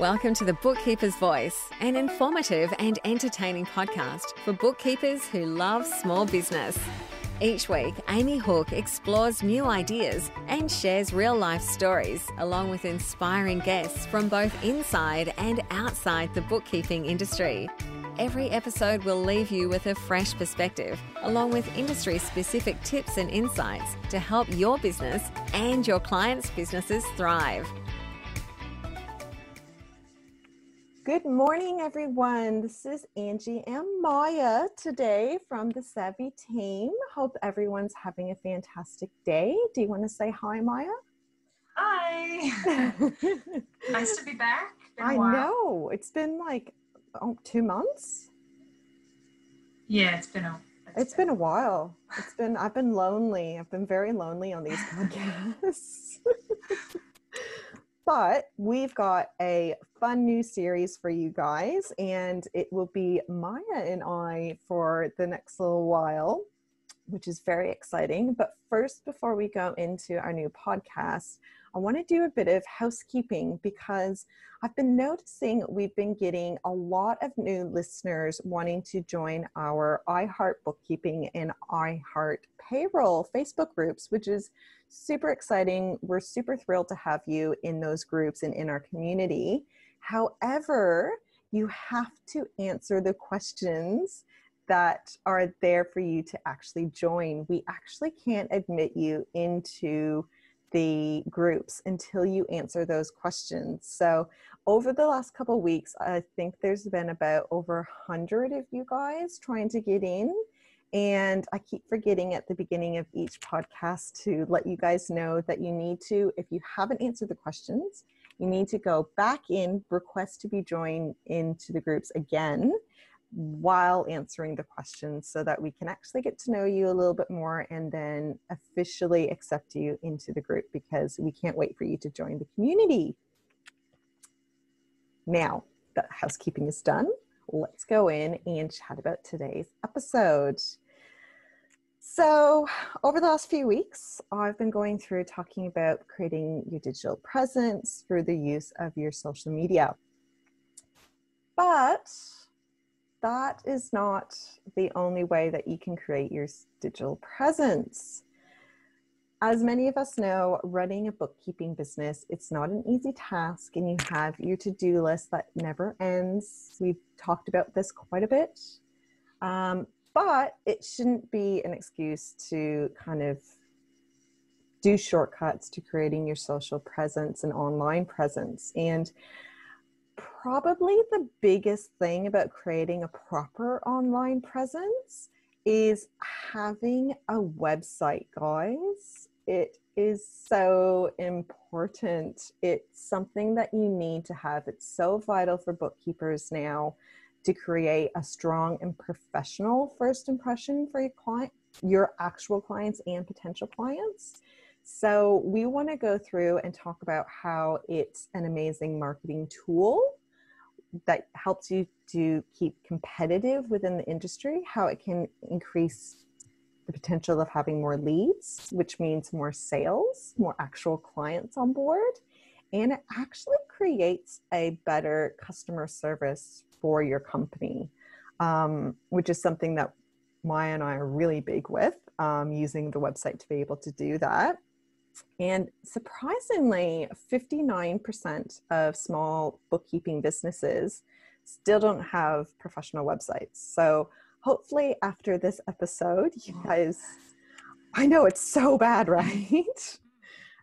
Welcome to the Bookkeeper's Voice, an informative and entertaining podcast for bookkeepers who love small business. Each week, Amy Hook explores new ideas and shares real life stories, along with inspiring guests from both inside and outside the bookkeeping industry. Every episode will leave you with a fresh perspective, along with industry specific tips and insights to help your business and your clients' businesses thrive. Good morning, everyone. This is Angie and Maia today from the Savvy team. Hope everyone's having a fantastic day. Do you want to say hi, Maia? Hi. nice to be back. I know. It's been like oh, two months. Yeah, it's been a. it's, it's been, been a while. It's been. I've been lonely. I've been very lonely on these podcasts. But we've got a fun new series for you guys, and it will be Maia and I for the next little while, which is very exciting. But first, before we go into our new podcast, I want to do a bit of housekeeping because I've been noticing we've been getting a lot of new listeners wanting to join our iHeart Bookkeeping and iHeart Payroll Facebook groups, which is super exciting. We're super thrilled to have you in those groups and in our community. However, you have to answer the questions that are there for you to actually join. We actually can't admit you into the groups until you answer those questions. So, over the last couple weeks, I think there's been about over a hundred of you guys trying to get in. And I keep forgetting at the beginning of each podcast to let you guys know that you need to, if you haven't answered the questions, you need to go back in, request to be joined into the groups again while answering the questions so that we can actually get to know you a little bit more and then officially accept you into the group because we can't wait for you to join the community. Now that housekeeping is done, let's go in and chat about today's episode. So, over the last few weeks, I've been going through talking about creating your digital presence through the use of your social media. But that is not the only way that you can create your digital presence. As many of us know, running a bookkeeping business, it's not an easy task and you have your to-do list that never ends. We've talked about this quite a bit. Um, but it shouldn't be an excuse to kind of do shortcuts to creating your social presence and online presence. And probably the biggest thing about creating a proper online presence is having a website, guys. It is so important. It's something that you need to have. It's so vital for bookkeepers now to create a strong and professional first impression for your client, your actual clients and potential clients. So, we want to go through and talk about how it's an amazing marketing tool that helps you to keep competitive within the industry, how it can increase the potential of having more leads, which means more sales, more actual clients on board, and it actually creates a better customer service for your company, um, which is something that Maia and I are really big with, um, using the website to be able to do that. And surprisingly, 59% of small bookkeeping businesses still don't have professional websites. So hopefully, after this episode, you guys, I know it's so bad, right?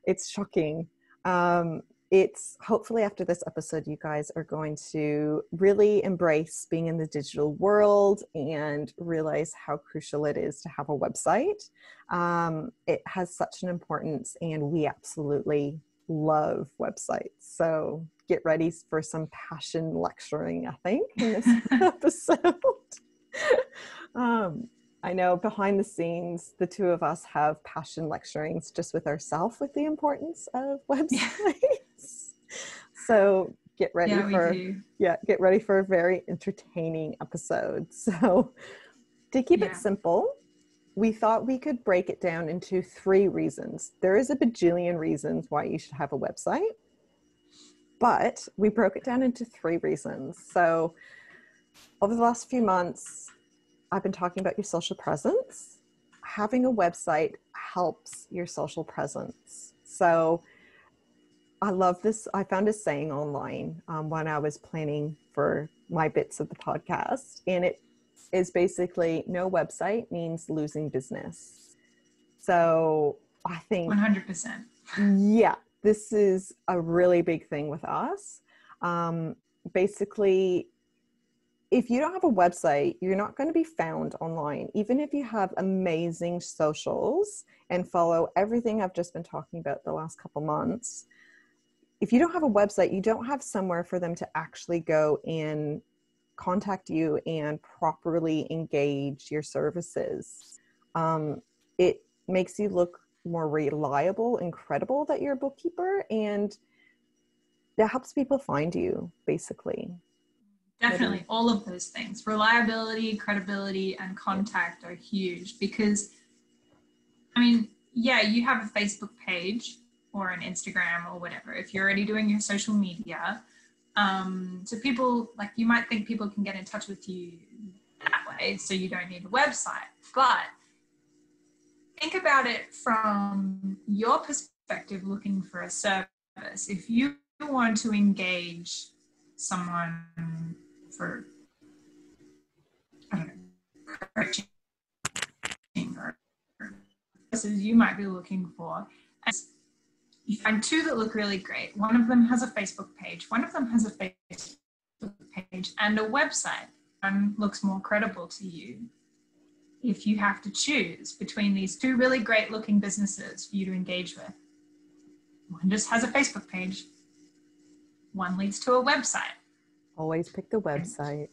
it's shocking. Um, it's hopefully after this episode, you guys are going to really embrace being in the digital world and realize how crucial it is to have a website. Um, it has such an importance, and we absolutely love websites. So get ready for some passion lecturing, I think, in this episode. um, I know behind the scenes, the two of us have passion lecturings just with ourselves with the importance of websites. so get ready yeah, for yeah, get ready for a very entertaining episode. So to keep yeah. it simple, we thought we could break it down into three reasons. There is a bajillion reasons why you should have a website. but we broke it down into three reasons. So, over the last few months, I've been talking about your social presence. Having a website helps your social presence. So, I love this. I found a saying online um, when I was planning for my bits of the podcast, and it is basically no website means losing business. So I think 100%. Yeah, this is a really big thing with us. Um, basically, if you don't have a website, you're not going to be found online. Even if you have amazing socials and follow everything I've just been talking about the last couple months, if you don't have a website, you don't have somewhere for them to actually go and contact you and properly engage your services. Um, it makes you look more reliable and credible that you're a bookkeeper, and that helps people find you, basically. Definitely, all of those things reliability, credibility, and contact are huge because, I mean, yeah, you have a Facebook page or an Instagram or whatever. If you're already doing your social media, um, so people like you might think people can get in touch with you that way, so you don't need a website. But think about it from your perspective, looking for a service. If you want to engage someone for I don't know coaching or services you might be looking for. And you find two that look really great. One of them has a Facebook page, one of them has a Facebook page and a website. One looks more credible to you. If you have to choose between these two really great looking businesses for you to engage with, one just has a Facebook page, one leads to a website. Always pick the website.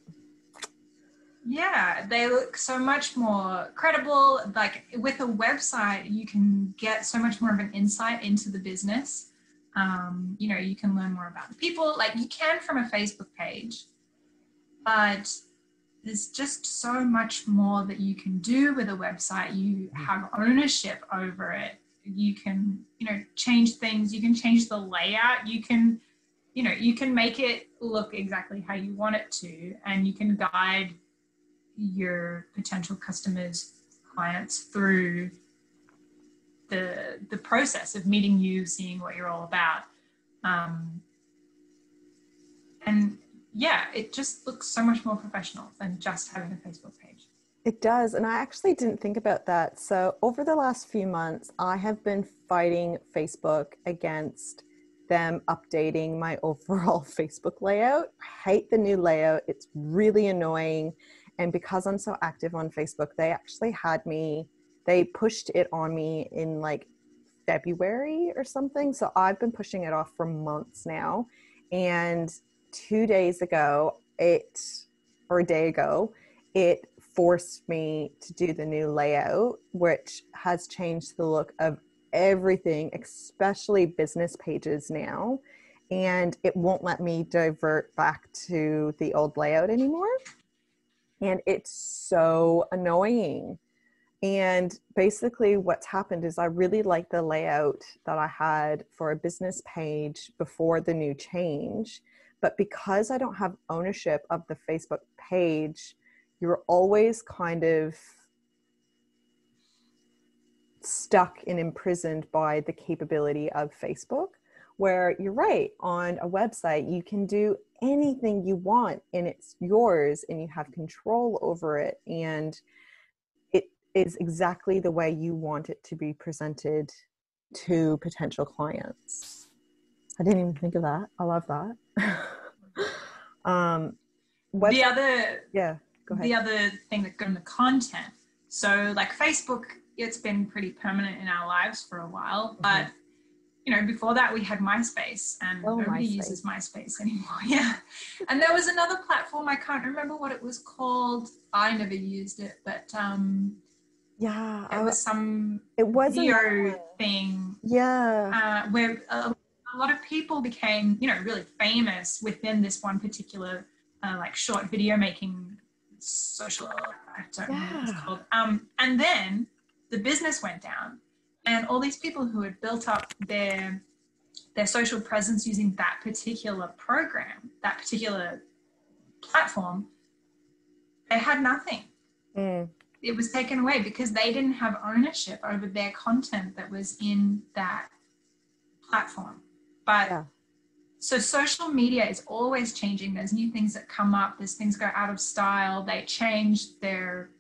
Yeah, they look so much more credible. Like with a website, you can get so much more of an insight into the business. Um, you know, you can learn more about the people, like you can from a Facebook page, but there's just so much more that you can do with a website. You have ownership over it. You can, you know, change things. You can change the layout. You can, you know, you can make it look exactly how you want it to, and you can guide your potential customers, clients through the the process of meeting you, seeing what you're all about. Um, and yeah, it just looks so much more professional than just having a Facebook page. It does. And I actually didn't think about that. So, over the last few months, I have been fighting Facebook against them updating my overall Facebook layout. I hate the new layout, it's really annoying. And because I'm so active on Facebook, they actually had me, they pushed it on me in like February or something. So I've been pushing it off for months now. And two days ago, it, or a day ago, it forced me to do the new layout, which has changed the look of everything, especially business pages now. And it won't let me divert back to the old layout anymore and it's so annoying. And basically, what's happened is I really like the layout that I had for a business page before the new change. But because I don't have ownership of the Facebook page, you're always kind of stuck and imprisoned by the capability of Facebook. Where you're right, on a website, you can do anything you want and it's yours and you have control over it and it is exactly the way you want it to be presented to potential clients. I didn't even think of that. I love that. Um what, the other yeah go ahead. the other thing that goes in the content. So like facebook it's been pretty permanent in our lives for a while mm-hmm. You know, before that we had MySpace and oh, nobody MySpace. uses MySpace anymore. Yeah. And there was another platform, I can't remember what it was called. I never used it, but um yeah, it was some it was video thing. Yeah. Uh, where a, a, lot of people became, you know, really famous within this one particular uh, like short video making social I don't yeah. know what it's called. Um and then the business went down and all these people who had built up their their social presence using that particular program, that particular platform, they had nothing. Mm. It was taken away because they didn't have ownership over their content that was in that platform. But Yeah. so social media is always changing. There's new things that come up. There's things go out of style. They change their,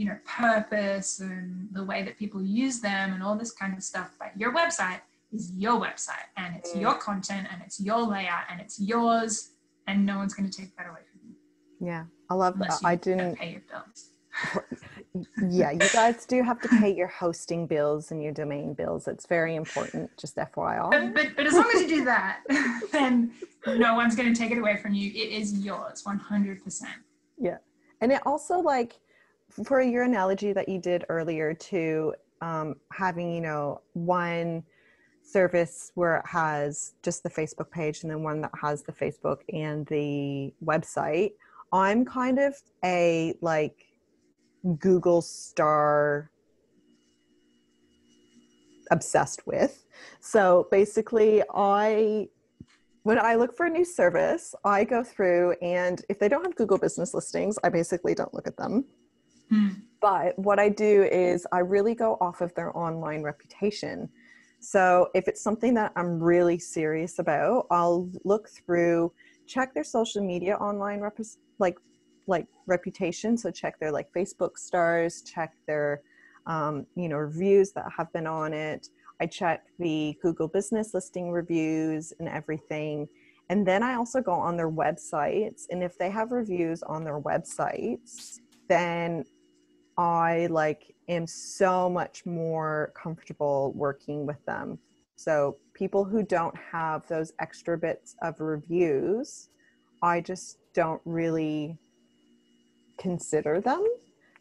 you know, purpose and the way that people use them and all this kind of stuff. But your website is your website and it's Mm. your content and it's your layout and it's yours and no one's going to take that away from you Yeah. I love that. I didn't pay your bills. yeah, you guys do have to pay your hosting bills and your domain bills. It's very important, just FYI. But, but, but as long as you do that, then no one's going to take it away from you. It is yours 100%. Yeah. And it also like for your analogy that you did earlier to um, having, you know, one service where it has just the Facebook page and then one that has the Facebook and the website. I'm kind of a like Google star obsessed with. So basically, I when I look for a new service, I go through and if they don't have Google business listings, I basically don't look at them. Hmm. But what I do is I really go off of their online reputation. So if it's something that I'm really serious about, I'll look through, check their social media online rep- like like reputation. So check their like Facebook stars, check their um, you know reviews that have been on it. I check the Google business listing reviews and everything. And then I also go on their websites. And if they have reviews on their websites, then I like am so much more comfortable working with them. So people who don't have those extra bits of reviews, I just don't really consider them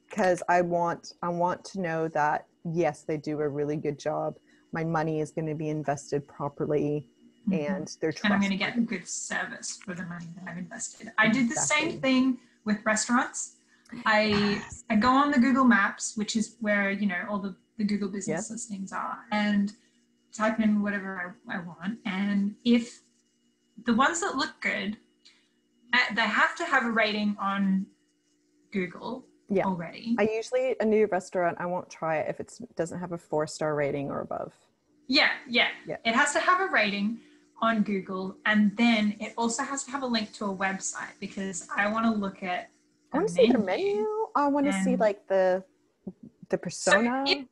because I want I want to know that yes, they do a really good job. My money is going to be invested properly Mhm. and they're and I'm going to get good service for the money that I've invested. I did the Exactly. same thing with restaurants. I. I go on the Google Maps, which is where you know all the, the Google business Yep. listings are, and type in whatever I, I want. And if the ones that look good, uh, they have to have a rating on Google Yeah. already. I usually a new restaurant I won't try it if it doesn't have a four star rating or above. Yeah, yeah, Yeah. It has to have a rating on Google, and then it also has to have a link to a website because I want to look at. I want to see the menu. I want to see like the the persona. if,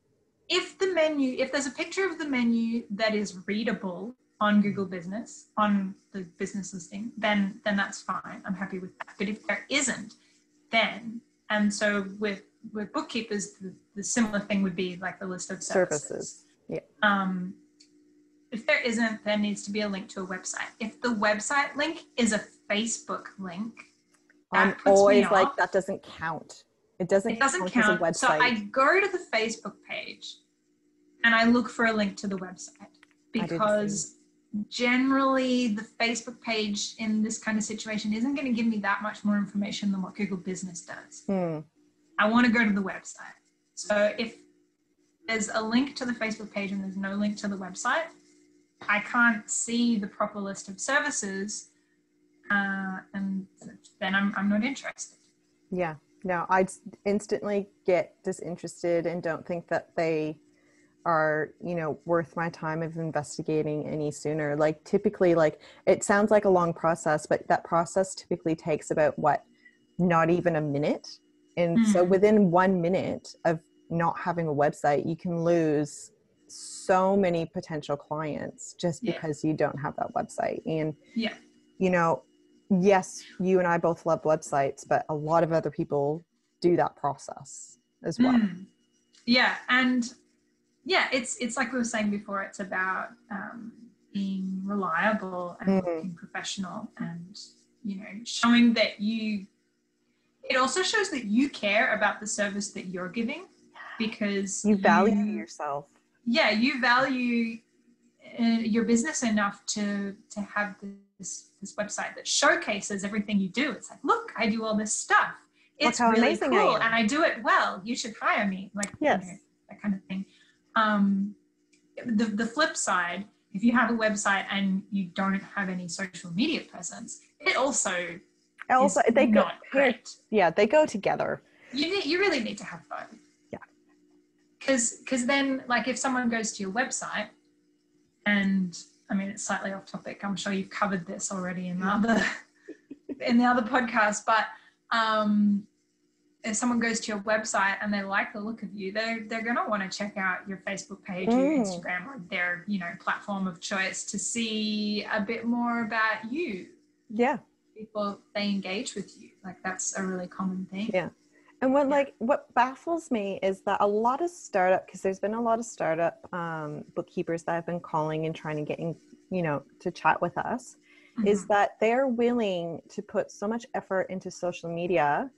if the menu, if there's a picture of the menu that is readable on Google Business on the business listing, then then that's fine. I'm happy with that. But if there isn't, then and so with with bookkeepers, the, the similar thing would be like the list of services. Services. Yeah. Um, if there isn't, there needs to be a link to a website. If the website link is a Facebook link, I'm always like that doesn't count. It doesn't, it doesn't count, count. as a So. I go to the Facebook page and I look for a link to the website do the same. because generally the Facebook page in this kind of situation isn't going to give me that much more information than what Google Business does. Hmm. I want to go to the website. So if there's a link to the Facebook page and there's no link to the website, I can't see the proper list of services, uh, and then I'm, I'm not interested. Yeah. No, I instantly get disinterested and don't think that they are, you know, worth my time of investigating any sooner. Like typically like it sounds like a long process, but that process typically takes about what not even a minute. And so Mhm. within 1 minute of not having a website, you can lose so many potential clients just Yeah. because you don't have that website. And Yeah. you know, yes, you and I both love websites, but a lot of other people do that process as well. Mm. Yeah, and yeah, it's it's like we were saying before. It's about um, being reliable and looking professional, and you know, showing that you. It also shows that you care about the service that you're giving, because You value yourself. yeah you value uh, your business enough to to have this this website that showcases everything you do it's like look i do all this stuff it's really amazing I cool am. and i do it well you should hire me like you know, that kind of thing um the, the flip side if you have a website and you don't have any social media presence, it also Also, is they go. not great. Yeah, they go together. You need, you really need to have both. Yeah. Because because then like if someone goes to your website, and I mean it's slightly off topic. I'm sure you've covered this already in the other in the other podcast, but um, if someone goes to your website and they like the look of you, they're they're gonna want to check out your Facebook page or your Mm. Instagram or their you know platform of choice to see a bit more about you. Yeah. People they engage with you. Like that's a really common thing. Yeah. And what Yeah. like what baffles me is that a lot of startup because there's been a lot of startup um, bookkeepers that have been calling and trying to get in, you know, to chat with us, is Mhm. that they're willing to put so much effort into social media,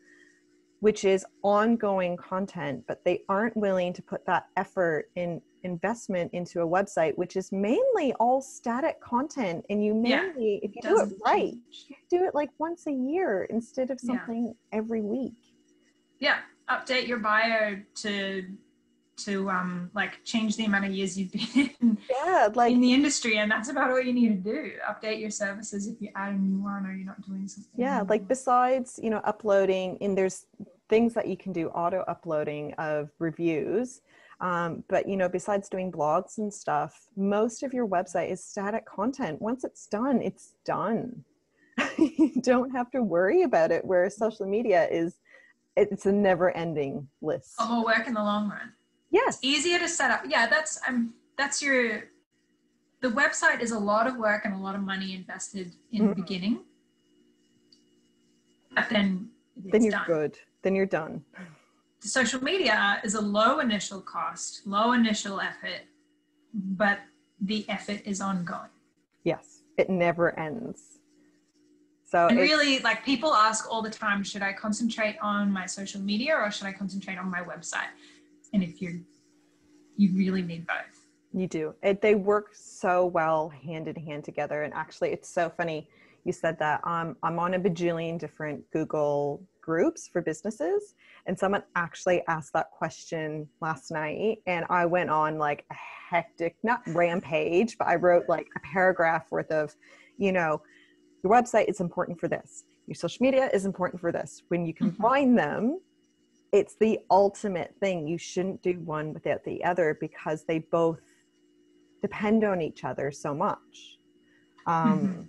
which is ongoing content, but they aren't willing to put that effort in investment into a website, which is mainly all static content. And you Yeah. mainly, if you do it right, do it like once a year instead of Yeah. something every week. Yeah update your bio to to um like change the amount of years you've been in, Yeah, like in the industry and that's about all you need to do update your services if you add a new one or you're not doing something yeah, like besides, you know, uploading and there's things that you can do auto uploading of reviews. Um, but you know, besides doing blogs and stuff, most of your website is static content. Once it's done, it's done. you don't have to worry about it. Whereas social media is it's a never ending list. a lot more work in the long run Yes. easier to set up yeah that's um that's your the website is a lot of work and a lot of money invested in the Mhm. beginning but then it's Then you're done. good. Then you're done. The social media is a low initial cost, low initial effort, but the effort is ongoing. Yes. It never ends. So And really, like people ask all the time, should I concentrate on my social media or should I concentrate on my website? And if you're, you really need both. You do. It, they work so well hand in hand together. And actually, it's so funny you said that. Um, I'm on a bajillion different Google groups for businesses. And someone actually asked that question last night. And I went on like a hectic, not rampage, but I wrote like a paragraph worth of, you know, your website is important for this, your social media is important for this. When you combine them, it's the ultimate thing. You shouldn't do one without the other because they both depend on each other so much um, Mhm.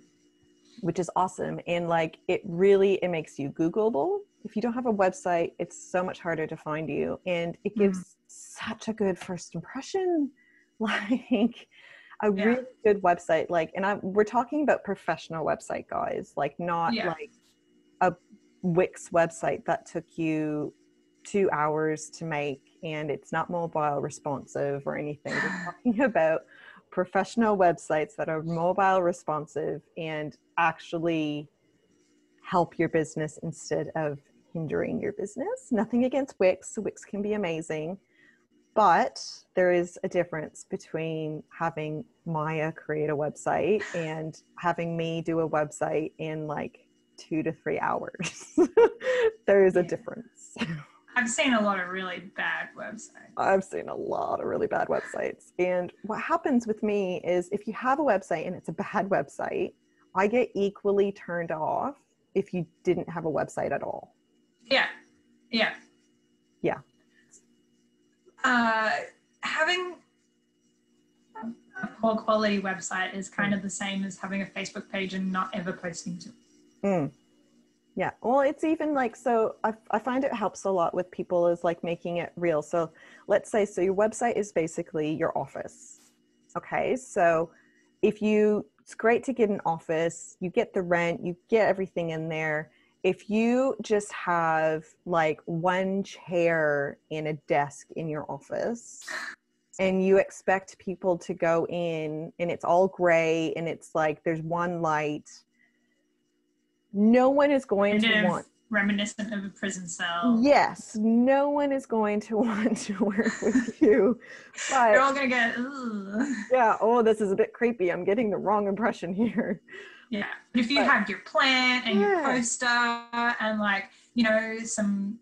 which is awesome. And like it really it makes you googleable. If you don't have a website it's so much harder to find you. And it gives such a good first impression. Like a Yeah. really good website like and i we're talking about professional website guys like not Yeah. like a wix website that took you two hours to make and it's not mobile responsive or anything we're talking about professional websites that are mobile responsive and actually help your business instead of hindering your business. Nothing against Wix. Wix can be amazing. But there is a difference between having Maia create a website and having me do a website in like two to three hours. there is a difference. I've seen a lot of really bad websites. I've seen a lot of really bad websites. And what happens with me is if you have a website and it's a bad website, I get equally turned off if you didn't have a website at all. Yeah. Yeah. Yeah. Uh, having a poor quality website is kind of the same as having a Facebook page and not ever posting to it. Mm. Yeah. Well, it's even like, so I, I find it helps a lot with people is like making it real. So let's say, so your website is basically your office. Okay. So if you, it's great to get an office, you get the rent, you get everything in there. If you just have like one chair and a desk in your office, and you expect people to go in and it's all gray and it's like there's one light no one is going Kind to want reminiscent of a prison cell. yes no one is going to want to work with you They're all gonna get Ugh. yeah oh this is a bit creepy i'm getting the wrong impression here yeah. But if you But- have your plant and your poster and like you know some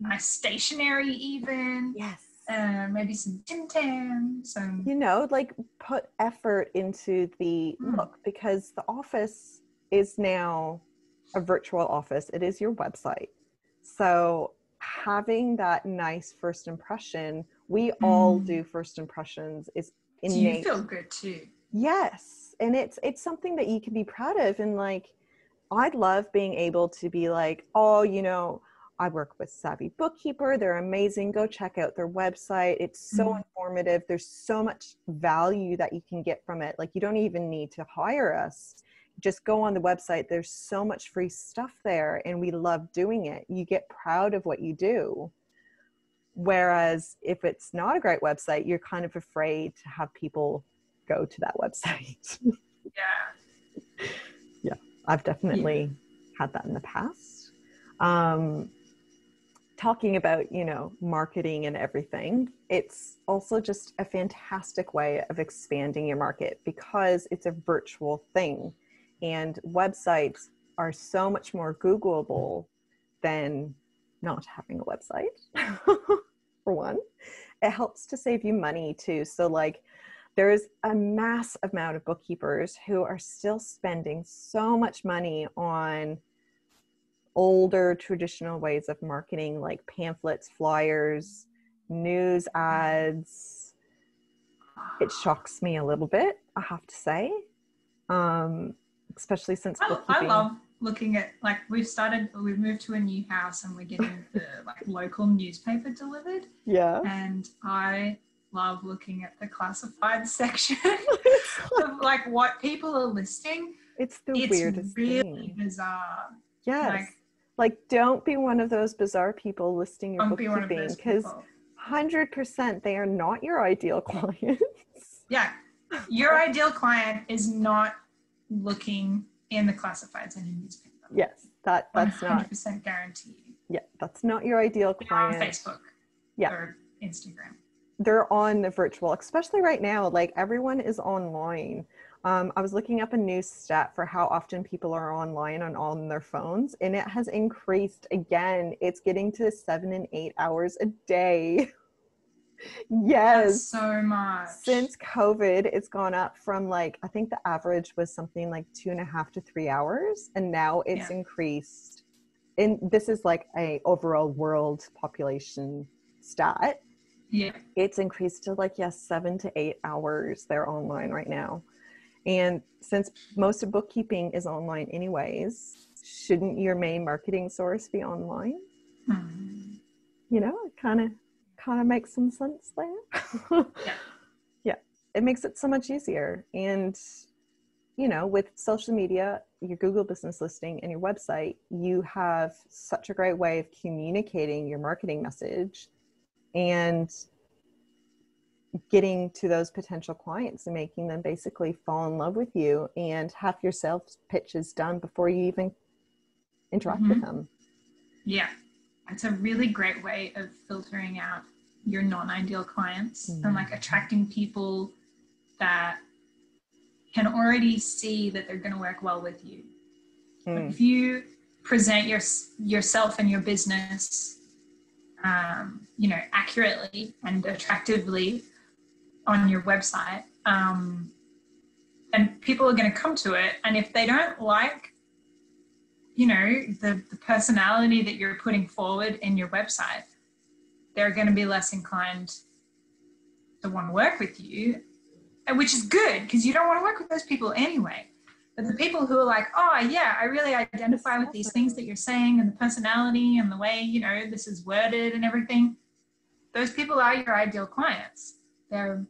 nice stationery even, yes uh, maybe some Tim Tam, some. You know, like put effort into the Mm. look because the office is now a virtual office. It is your website. So having that nice first impression, we all Mm. do first impressions is Do you feel good too? Yes. And it's it's something that you can be proud of and like I'd love being able to be like, oh, you know, I work with Savvy Bookkeeper. They're amazing. Go check out their website. It's so Mhm. informative. There's so much value that you can get from it. Like you don't even need to hire us. Just go on the website. There's so much free stuff there and we love doing it. You get proud of what you do. Whereas if it's not a great website, you're kind of afraid to have people go to that website. Yeah. Yeah. I've definitely had that in the past. Um, talking about, you know, marketing and everything, it's also just a fantastic way of expanding your market because it's a virtual thing. And websites are so much more Googleable than not having a website, for one. It helps to save you money too. So, like, there's a mass amount of bookkeepers who are still spending so much money on older traditional ways of marketing like pamphlets flyers news ads. It shocks me a little bit i have to say um especially since I, I love looking at like we've started we've moved to a new house and we're getting the like local newspaper delivered. Yeah. And I love looking at the classified section of like what people are listing. it's the it's weirdest really thing bizarre. yes Like like don't be one of those bizarre people listing your don't be one of bookkeeping because people. 100% they are not your ideal clients Yeah, your ideal client is not looking in the classifieds in a newspaper. yes that that's not 100% guaranteed. yeah that's not your ideal They're on client Facebook. Yeah. Or Instagram. They're on the virtual especially right now like everyone is online. Um, i was looking up a new stat for how often people are online on on their phones and it has increased again. It's getting to seven and eight hours a day. Yes. That's so much. since covid it's gone up from like i think the average was something like two and a half to three hours and now it's Yeah. increased. And this is like a overall world population stat yeah. it's increased to like yes seven to eight hours they're online right now and since most of bookkeeping is online anyways shouldn't your main marketing source be online Hmm. you know it kind of kind of makes some sense there Yeah. yeah it makes it so much easier and you know with social media your google business listing and your website you have such a great way of communicating your marketing message and getting to those potential clients and making them basically fall in love with you and have your sales pitches done before you even interact with Mhm. them Yeah. It's a really great way of filtering out your non ideal clients and like attracting people that can already see that they're going to work well with you. Mm. If you present your, yourself and your business, um, you know, accurately and attractively on your website, um, and people are going to come to it. And if they don't like, you know, the, the personality that you're putting forward in your website, they're going to be less inclined to want to work with you, which is good because you don't want to work with those people anyway. But the people who are like, oh, yeah, I really identify with these things that you're saying and the personality and the way, you know, this is worded and everything, those people are your ideal clients. They're,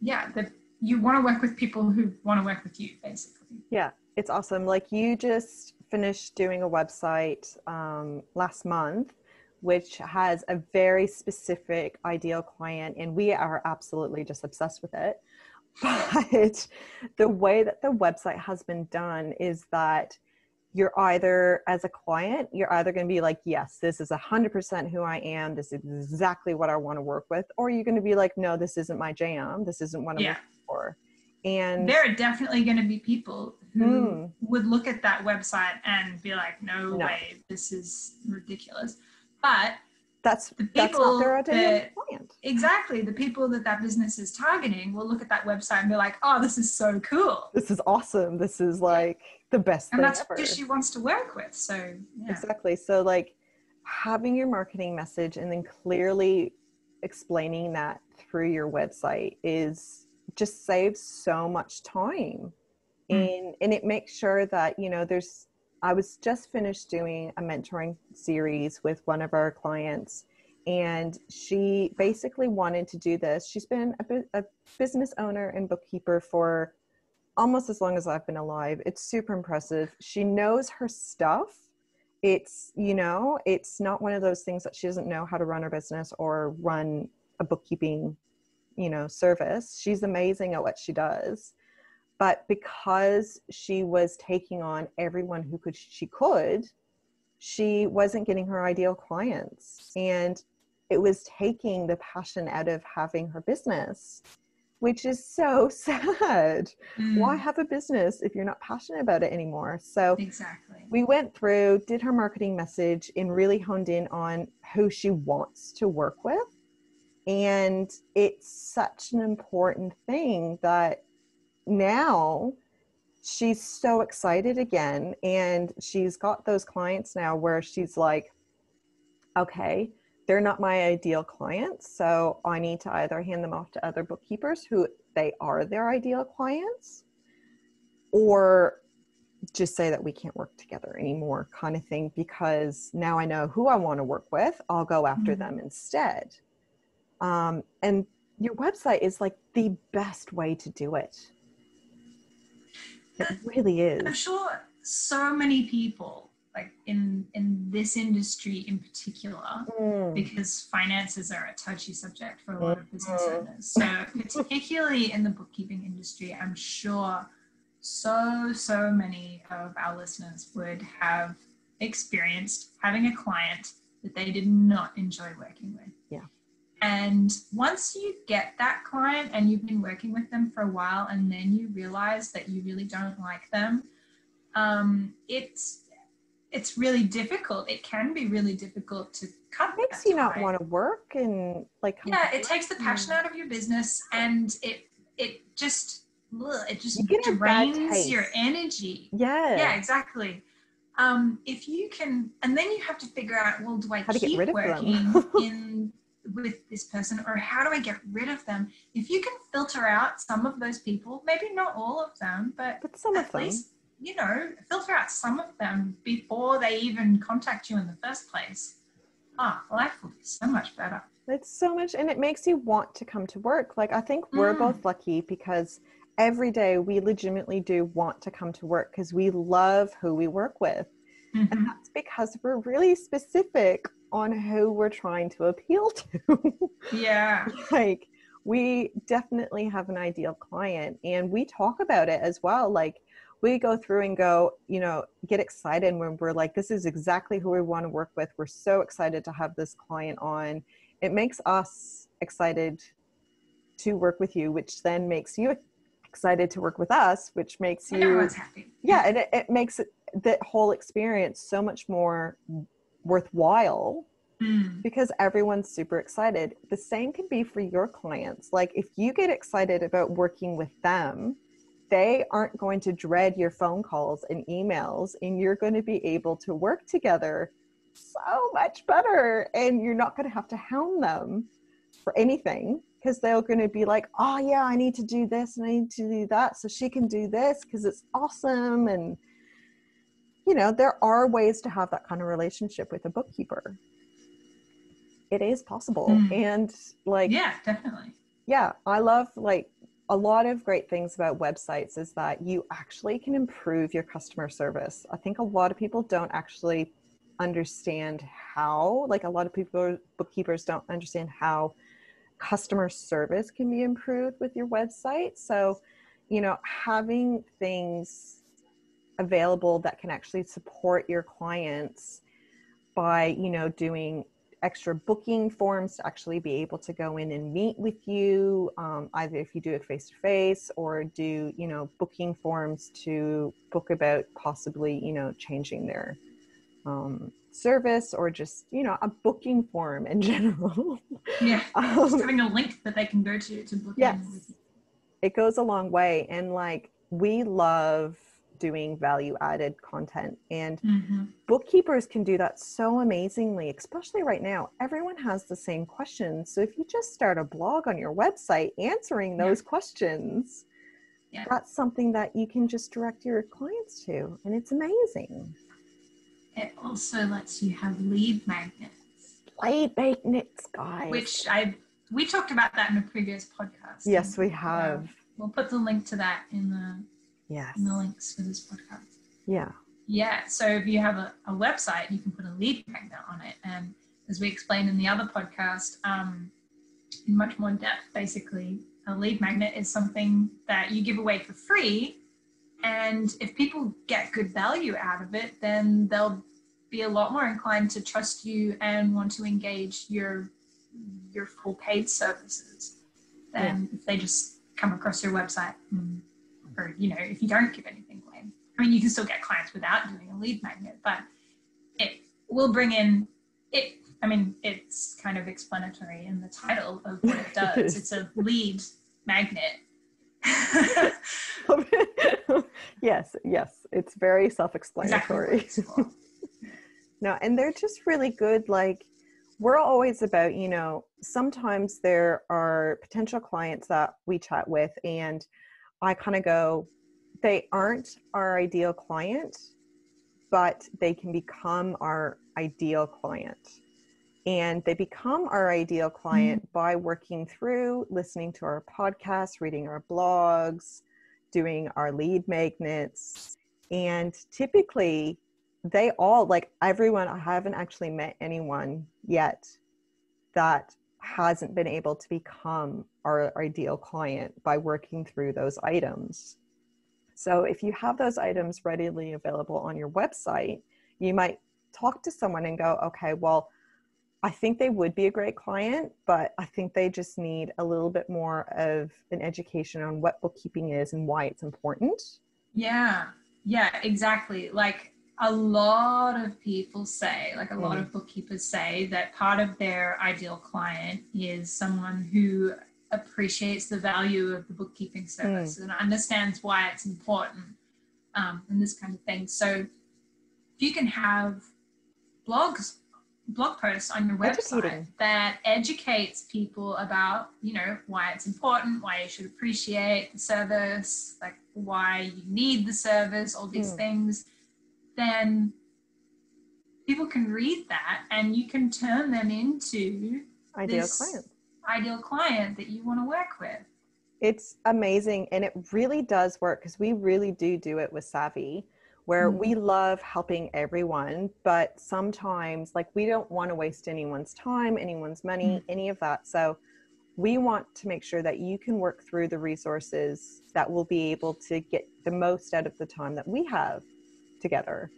yeah, that you want to work with people who want to work with you, basically. Yeah, it's awesome. Like you just finished doing a website um, last month, which has a very specific ideal client, and we are absolutely just obsessed with it. But the way that the website has been done is that you're either, as a client, you're either going to be like, yes, this is 100% who I am. This is exactly what I want to work with. Or you're going to be like, no, this isn't my jam. This isn't what I'm Yeah. looking for. And There are definitely going to be people who Hmm. would look at that website and be like, no, No. way, this is ridiculous. But that's the that's people that client. exactly the people that that business is targeting will look at that website and be like, oh, this is so cool, This is awesome. This is like the best thing. and that's ever. who she wants to work with. So yeah. Exactly. So, like having your marketing message and then clearly explaining that through your website is just saves so much time. Mm. And, and it makes sure that, you know, there's, I was just finished doing a mentoring series with one of our clients, and she basically wanted to do this. She's been a, bu- a business owner and bookkeeper for almost as long as I've been alive. It's super impressive. She knows her stuff. It's, you know, it's not one of those things that she doesn't know how to run her business or run a bookkeeping, you know, service. She's amazing at what she does. But because she was taking on everyone who could she could, she wasn't getting her ideal clients. And it was taking the passion out of having her business which is so sad. Mm, Why have a business if you're not passionate about it anymore? So exactly. we went through, did her marketing message, and really honed in on who she wants to work with. And it's such an important thing that now she's so excited again. And she's got those clients now where she's like, okay, they're not my ideal clients. So I need to either hand them off to other bookkeepers who they are their ideal clients or just say that we can't work together anymore kind of thing because now I know who I want to work with. I'll go after Mhm. them instead. Um, and your website is like the best way to do it. It really is. I'm sure so many people, like in in this industry in particular, Mm, because finances are a touchy subject for a lot of business Mhm. owners. So particularly in the bookkeeping industry, I'm sure so so many of our listeners would have experienced having a client that they did not enjoy working with. And once you get that client and you've been working with them for a while, and then you realize that you really don't like them, um, it's it's really difficult. It can be really difficult to cut. It makes you not want to work and like Yeah, it takes the passion out of your business, and it it just ugh, it just You get a bad drains your energy. Yeah. Yeah, exactly. Um, if you can, and then you have to figure out, well, do I How keep working in with this person, or how do I get rid of them? If you can filter out some of those people, maybe not all of them, but But some of at them. least you know filter out some of them before they even contact you in the first place. Ah, life will be so much better. It's so much, and it makes you want to come to work. Like, I think we're Mm. both lucky because every day we legitimately do want to come to work because we love who we work with. Mhm. And that's because we're really specific on who we're trying to appeal to. Yeah. like, we definitely have an ideal client, and we talk about it as well. Like, we go through and go, you know, get excited when we're like, this is exactly who we want to work with. We're so excited to have this client on. It makes us excited to work with you, which then makes you excited to work with us, which makes you, everyone's happy. yeah, and it, it makes it, the whole experience so much more worthwhile Mm. because everyone's super excited. The same can be for your clients. Like if you get excited about working with them, they aren't going to dread your phone calls and emails, and you're going to be able to work together so much better. And you're not going to have to hound them for anything because they're going to be like, oh, yeah, I need to do this and I need to do that. So she can do this because it's awesome. And, you know, there are ways to have that kind of relationship with a bookkeeper it is possible Mm. and like yeah. Definitely. Yeah, i love like a lot of great things about websites is that you actually can improve your customer service i think a lot of people don't actually understand how like a lot of people bookkeepers don't understand how customer service can be improved with your website so you know having things available that can actually support your clients by you know doing extra booking forms to actually be able to go in and meet with you um, either if you do it face to face or do you know booking forms to book about possibly you know changing their um, service or just you know a booking form in general. Yeah um, just having a link that they can go to to book yes. It goes a long way. And like we love doing value added content. And mm-hmm. bookkeepers can do that so amazingly especially right now. Everyone has the same questions. So if you just start a blog on your website answering those yeah. questions yeah. that's something that you can just direct your clients to and it's amazing. It also lets you have lead magnets. Lead magnets guys. Which i we talked about that in a previous podcast. Yes we have. we'll put the link to that in the Yes. In the links for this podcast. Yeah. Yeah. So if you have a, a website, you can put a lead magnet on it. And as we explained in the other podcast, um, in much more depth, basically, a lead magnet is something that you give away for free. And if people get good value out of it, then they'll be a lot more inclined to trust you and want to engage your your full paid services than yeah. if they just come across your website and or you know if you don't give anything away. I mean you can still get clients without doing a lead magnet but it will bring in it i mean it's kind of explanatory in the title of what it does. It's a lead magnet. Yes yes. It's very self-explanatory. Exactly. No and they're just really good like we're always about you know sometimes there are potential clients that we chat with and I kind of go, they aren't our ideal client, but they can become our ideal client. And they become our ideal client mm-hmm. by working through listening to our podcasts, reading our blogs, doing our lead magnets. And typically, they all, like everyone, I haven't actually met anyone yet that hasn't been able to become our ideal client by working through those items. So if you have those items readily available on your website, you might talk to someone and go, okay, well, I think they would be a great client, but I think they just need a little bit more of an education on what bookkeeping is and why it's important. Yeah, yeah, exactly. Like a lot of people say, like a mm. lot of bookkeepers say, that part of their ideal client is someone who appreciates the value of the bookkeeping hmm. service mm. and understands why it's important um, and this kind of thing. So if you can have blogs, blog posts on your website that educates people about, you know, why it's important, why you should appreciate the service, like why you need the service, all these mm. things, then people can read that and you can turn them into ideal clients ideal client that you want to work with. It's amazing. And it really does work because we really do do it with Savvy, where mm-hmm. we love helping everyone. But sometimes, like, we don't want to waste anyone's time, anyone's money, mm-hmm. any of that. So, we want to make sure that you can work through the resources that will be able to get the most out of the time that we have together.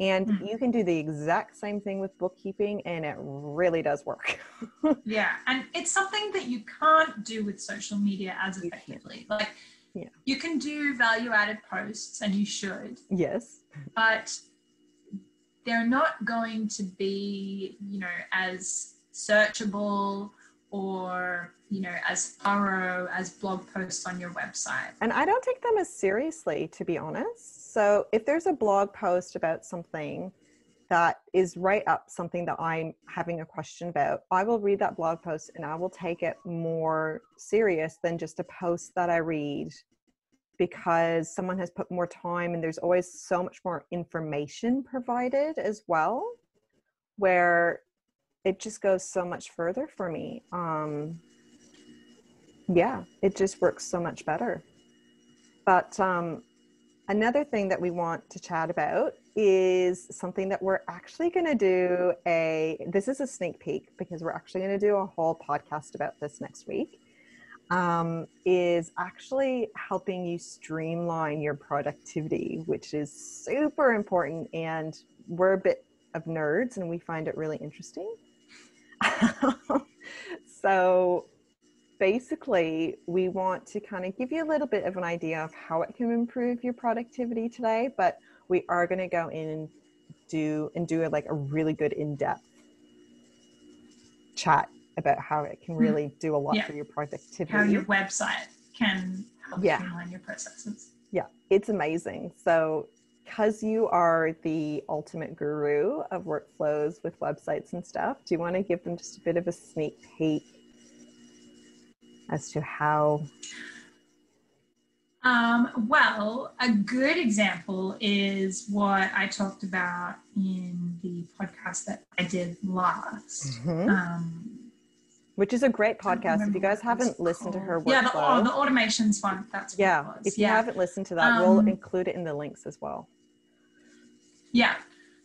And mm-hmm. you can do the exact same thing with bookkeeping, and it really does work. yeah. And it's something that you can't do with social media as effectively. Like, yeah. you can do value added posts, and you should. Yes. But they're not going to be, you know, as searchable or you know as thorough as blog posts on your website and i don't take them as seriously to be honest so if there's a blog post about something that is right up something that I'm having a question about, I will read that blog post and I will take it more serious than just a post that I read because someone has put more time and there's always so much more information provided as well where it just goes so much further for me. Um yeah it just works so much better. But um Another thing that we want to chat about is something that we're actually going to do a this is a sneak peek because we're actually going to do a whole podcast about this next week um, is actually helping you streamline your productivity which is super important and we're a bit of nerds and we find it really interesting. So basically, we want to kind of give you a little bit of an idea of how it can improve your productivity today, but we are going to go in and do and do a, like a really good in-depth chat about how it can Hmm. really do a lot Yeah. for your productivity. How your website can help Yeah. streamline your processes. Yeah, it's amazing. So, because you are the ultimate guru of workflows with websites and stuff, do you want to give them just a bit of a sneak peek as to how? Um, well, a good example is what I talked about in the podcast that I did last. Mhm. Um, Which is a great podcast. If you guys what it was haven't listened to her called. Yeah, the, oh, the automations one. That's what yeah, it was. if you yeah. haven't listened to that, we'll Um, include it in the links as well. Yeah.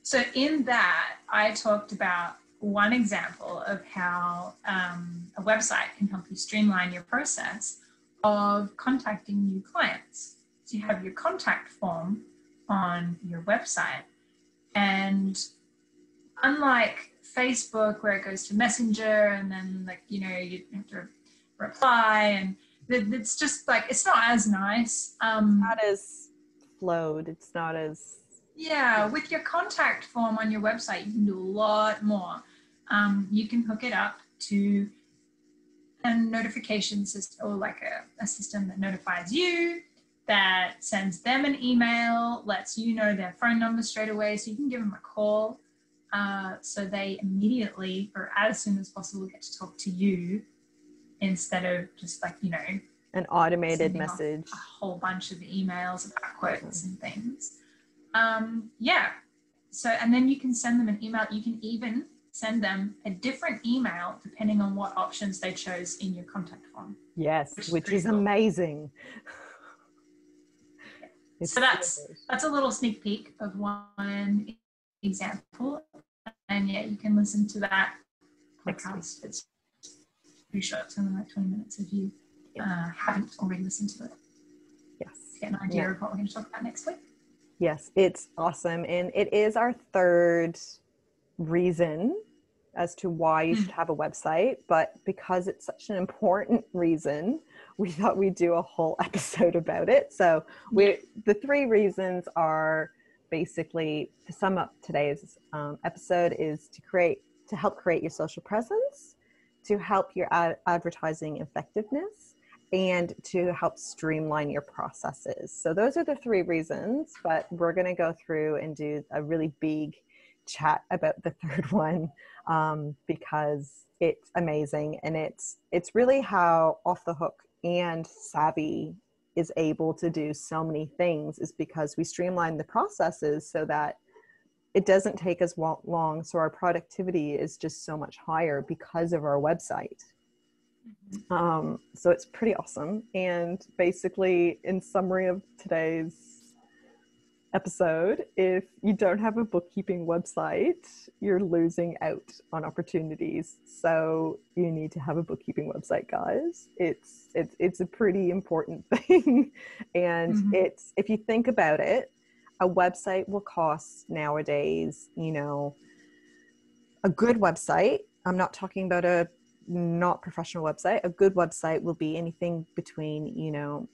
So in that, I talked about one example of how um, a website can help you streamline your process of contacting new clients. So you have your contact form on your website, and unlike Facebook, where it goes to Messenger, and then like you know you have to reply, and it's just like it's not as nice. Um, Not as flowed. It's not as yeah, with your contact form on your website, you can do a lot more. Um, you can hook it up to a notification system or like a, a system that notifies you, that sends them an email, lets you know their phone number straight away so you can give them a call. Uh, so they immediately or as soon as possible get to talk to you instead of just like, you know, an automated message. a whole bunch of emails about quotes and things. Um, yeah. So, and then you can send them an email. You can even send them a different email depending on what options they chose in your contact form. Yes, which is which is cool. amazing. It's So that's that's a little sneak peek of one example. And yeah, you can listen to that podcast. It's pretty short. It's only like 20 minutes if you uh, haven't already listened to it yes. to get an idea Yeah. of what we're going to talk about next week. Yes, it's awesome. And it is our third reason as to why you should have a website. But because it's such an important reason, we thought we'd do a whole episode about it. So we the three reasons are basically to sum up today's um, episode is to create to help create your social presence, to help your ad- advertising effectiveness, and to help streamline your processes. So those are the three reasons, but we're going to go through and do a really big chat about the third one um, because it's amazing and it's it's really how off the hook and savvy is able to do so many things is because we streamline the processes so that it doesn't take as long so our productivity is just so much higher because of our website um, so it's pretty awesome. And basically, in summary of today's episode, if you don't have a bookkeeping website, you're losing out on opportunities. So you need to have a bookkeeping website, guys. It's it's it's a pretty important thing. and Mhm. it's if you think about it, a website will cost nowadays, you know, a good website. I'm not talking about a not professional website. A good website will be anything between, you know,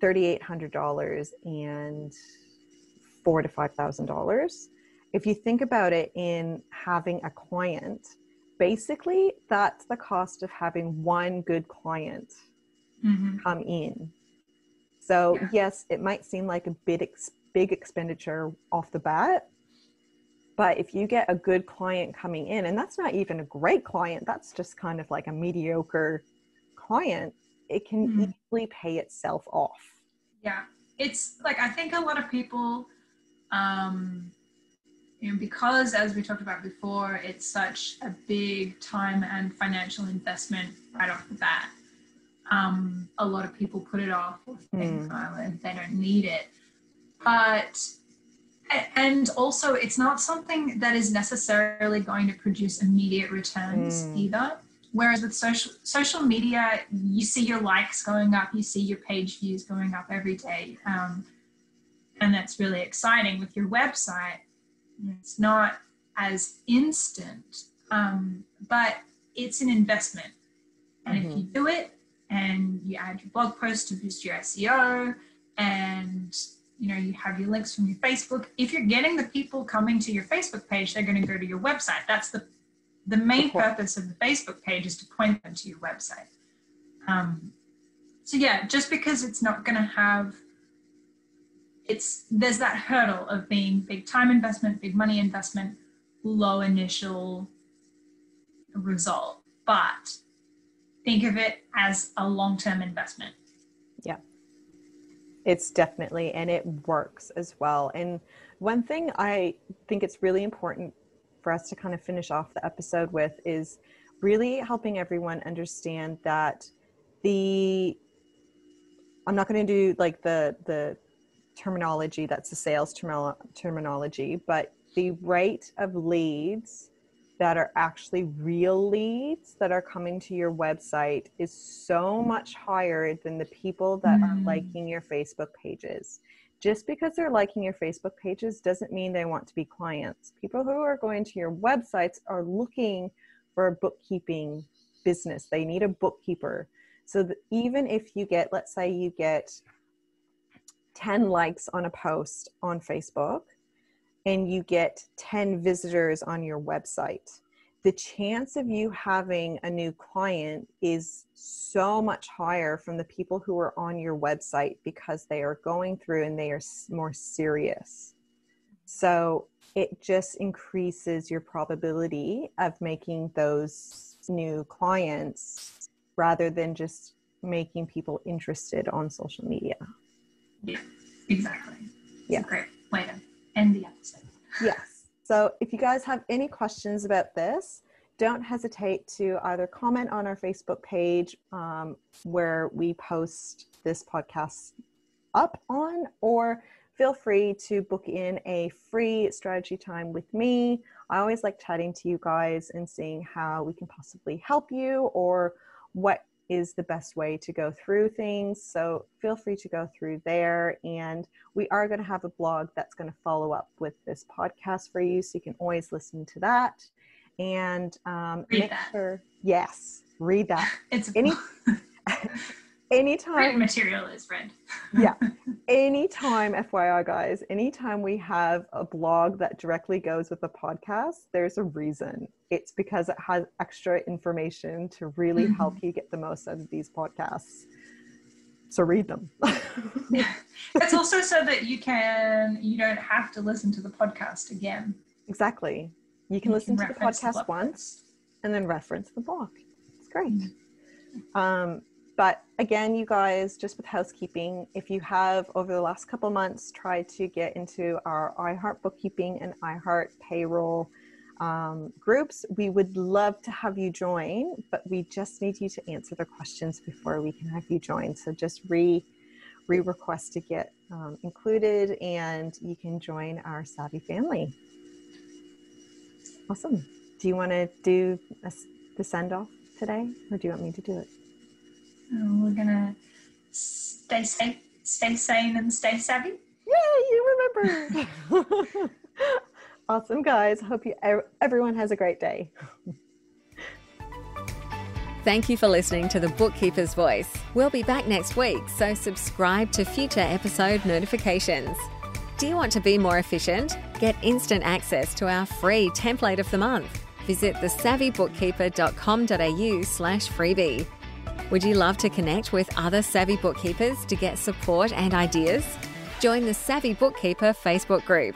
$3,800 and four to $5,000. If you think about it in having a client, basically that's the cost of having one good client Mhm. come in. So Yeah. yes, it might seem like a big ex- big expenditure off the bat, but if you get a good client coming in, and that's not even a great client, that's just kind of like a mediocre client, it can Mhm. easily pay itself off. Yeah, it's like I think a lot of people, um, you know, because as we talked about before, it's such a big time and financial investment right off the bat. Um, a lot of people put it off or think oh, they don't need it, but and also it's not something that is necessarily going to produce immediate returns Mm. either. Whereas with social social media, you see your likes going up, you see your page views going up every day, um, and that's really exciting. With your website, it's not as instant, um, but it's an investment. And if you do it, and you add your blog post to boost your SEO, and you know, you have your links from your Facebook. If you're getting the people coming to your Facebook page, they're going to go to your website. That's the the main purpose of the Facebook page is to point them to your website. Um, so yeah, just because it's not going to have it's there's that hurdle of being big time investment, big money investment, low initial result, but think of it as a long-term investment. Yeah. It's definitely and it works as well. And one thing I think it's really important for us to kind of finish off the episode with is really helping everyone understand that the I'm not going to do like the the terminology that's the sales term- terminology, but the rate of leads that are actually real leads that are coming to your website is so much higher than the people that mm. are liking your Facebook pages just because they're liking your Facebook pages doesn't mean they want to be clients. People who are going to your websites are looking for a bookkeeping business. They need a bookkeeper. So even if you get, let's say you get 10 likes on a post on Facebook and you get 10 visitors on your website, the chance of you having a new client is so much higher from the people who are on your website because they are going through and they are more serious. So it just increases your probability of making those new clients rather than just making people interested on social media. Yeah, exactly. Yeah. great way to end the episode. Yes. So if you guys have any questions about this, don't hesitate to either comment on our Facebook page um, where we post this podcast up on, or feel free to book in a free strategy time with me. I always like chatting to you guys and seeing how we can possibly help you or what is the best way to go through things. So feel free to go through there. And we are going to have a blog that's going to follow up with this podcast for you. So you can always listen to that. And um, read make that. sure, yes, read that. It's any anytime material is read. yeah. Anytime, FYI guys, anytime we have a blog that directly goes with the podcast, there's a reason. It's because it has extra information to really mm-hmm. help you get the most out of these podcasts. So read them. it's also so that you can you don't have to listen to the podcast again. Exactly. You can you listen can to the podcast the once and then reference the blog. It's great. Mm-hmm. Um, but again, you guys, just with housekeeping, if you have over the last couple months tried to get into our iHeart bookkeeping and iHeart payroll um, groups, we would love to have you join, but we just need you to answer the questions before we can have you join. So just re re request to get um, included, and you can join our Savvy family. Awesome. Do you want to do a, the send off today, or do you want me to do it? And we're gonna stay safe, stay sane, and stay savvy. Yeah, you remember. awesome, guys. Hope you everyone has a great day. Thank you for listening to the Bookkeeper's Voice. We'll be back next week, so subscribe to future episode notifications. Do you want to be more efficient? Get instant access to our free template of the month. Visit thesavvybookkeeper.com.au slash freebie. Would you love to connect with other savvy bookkeepers to get support and ideas? Join the Savvy Bookkeeper Facebook group.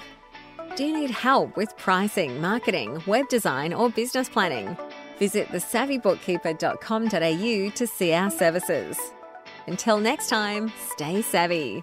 Do you need help with pricing, marketing, web design, or business planning? Visit thesavvybookkeeper.com.au to see our services. Until next time, stay savvy.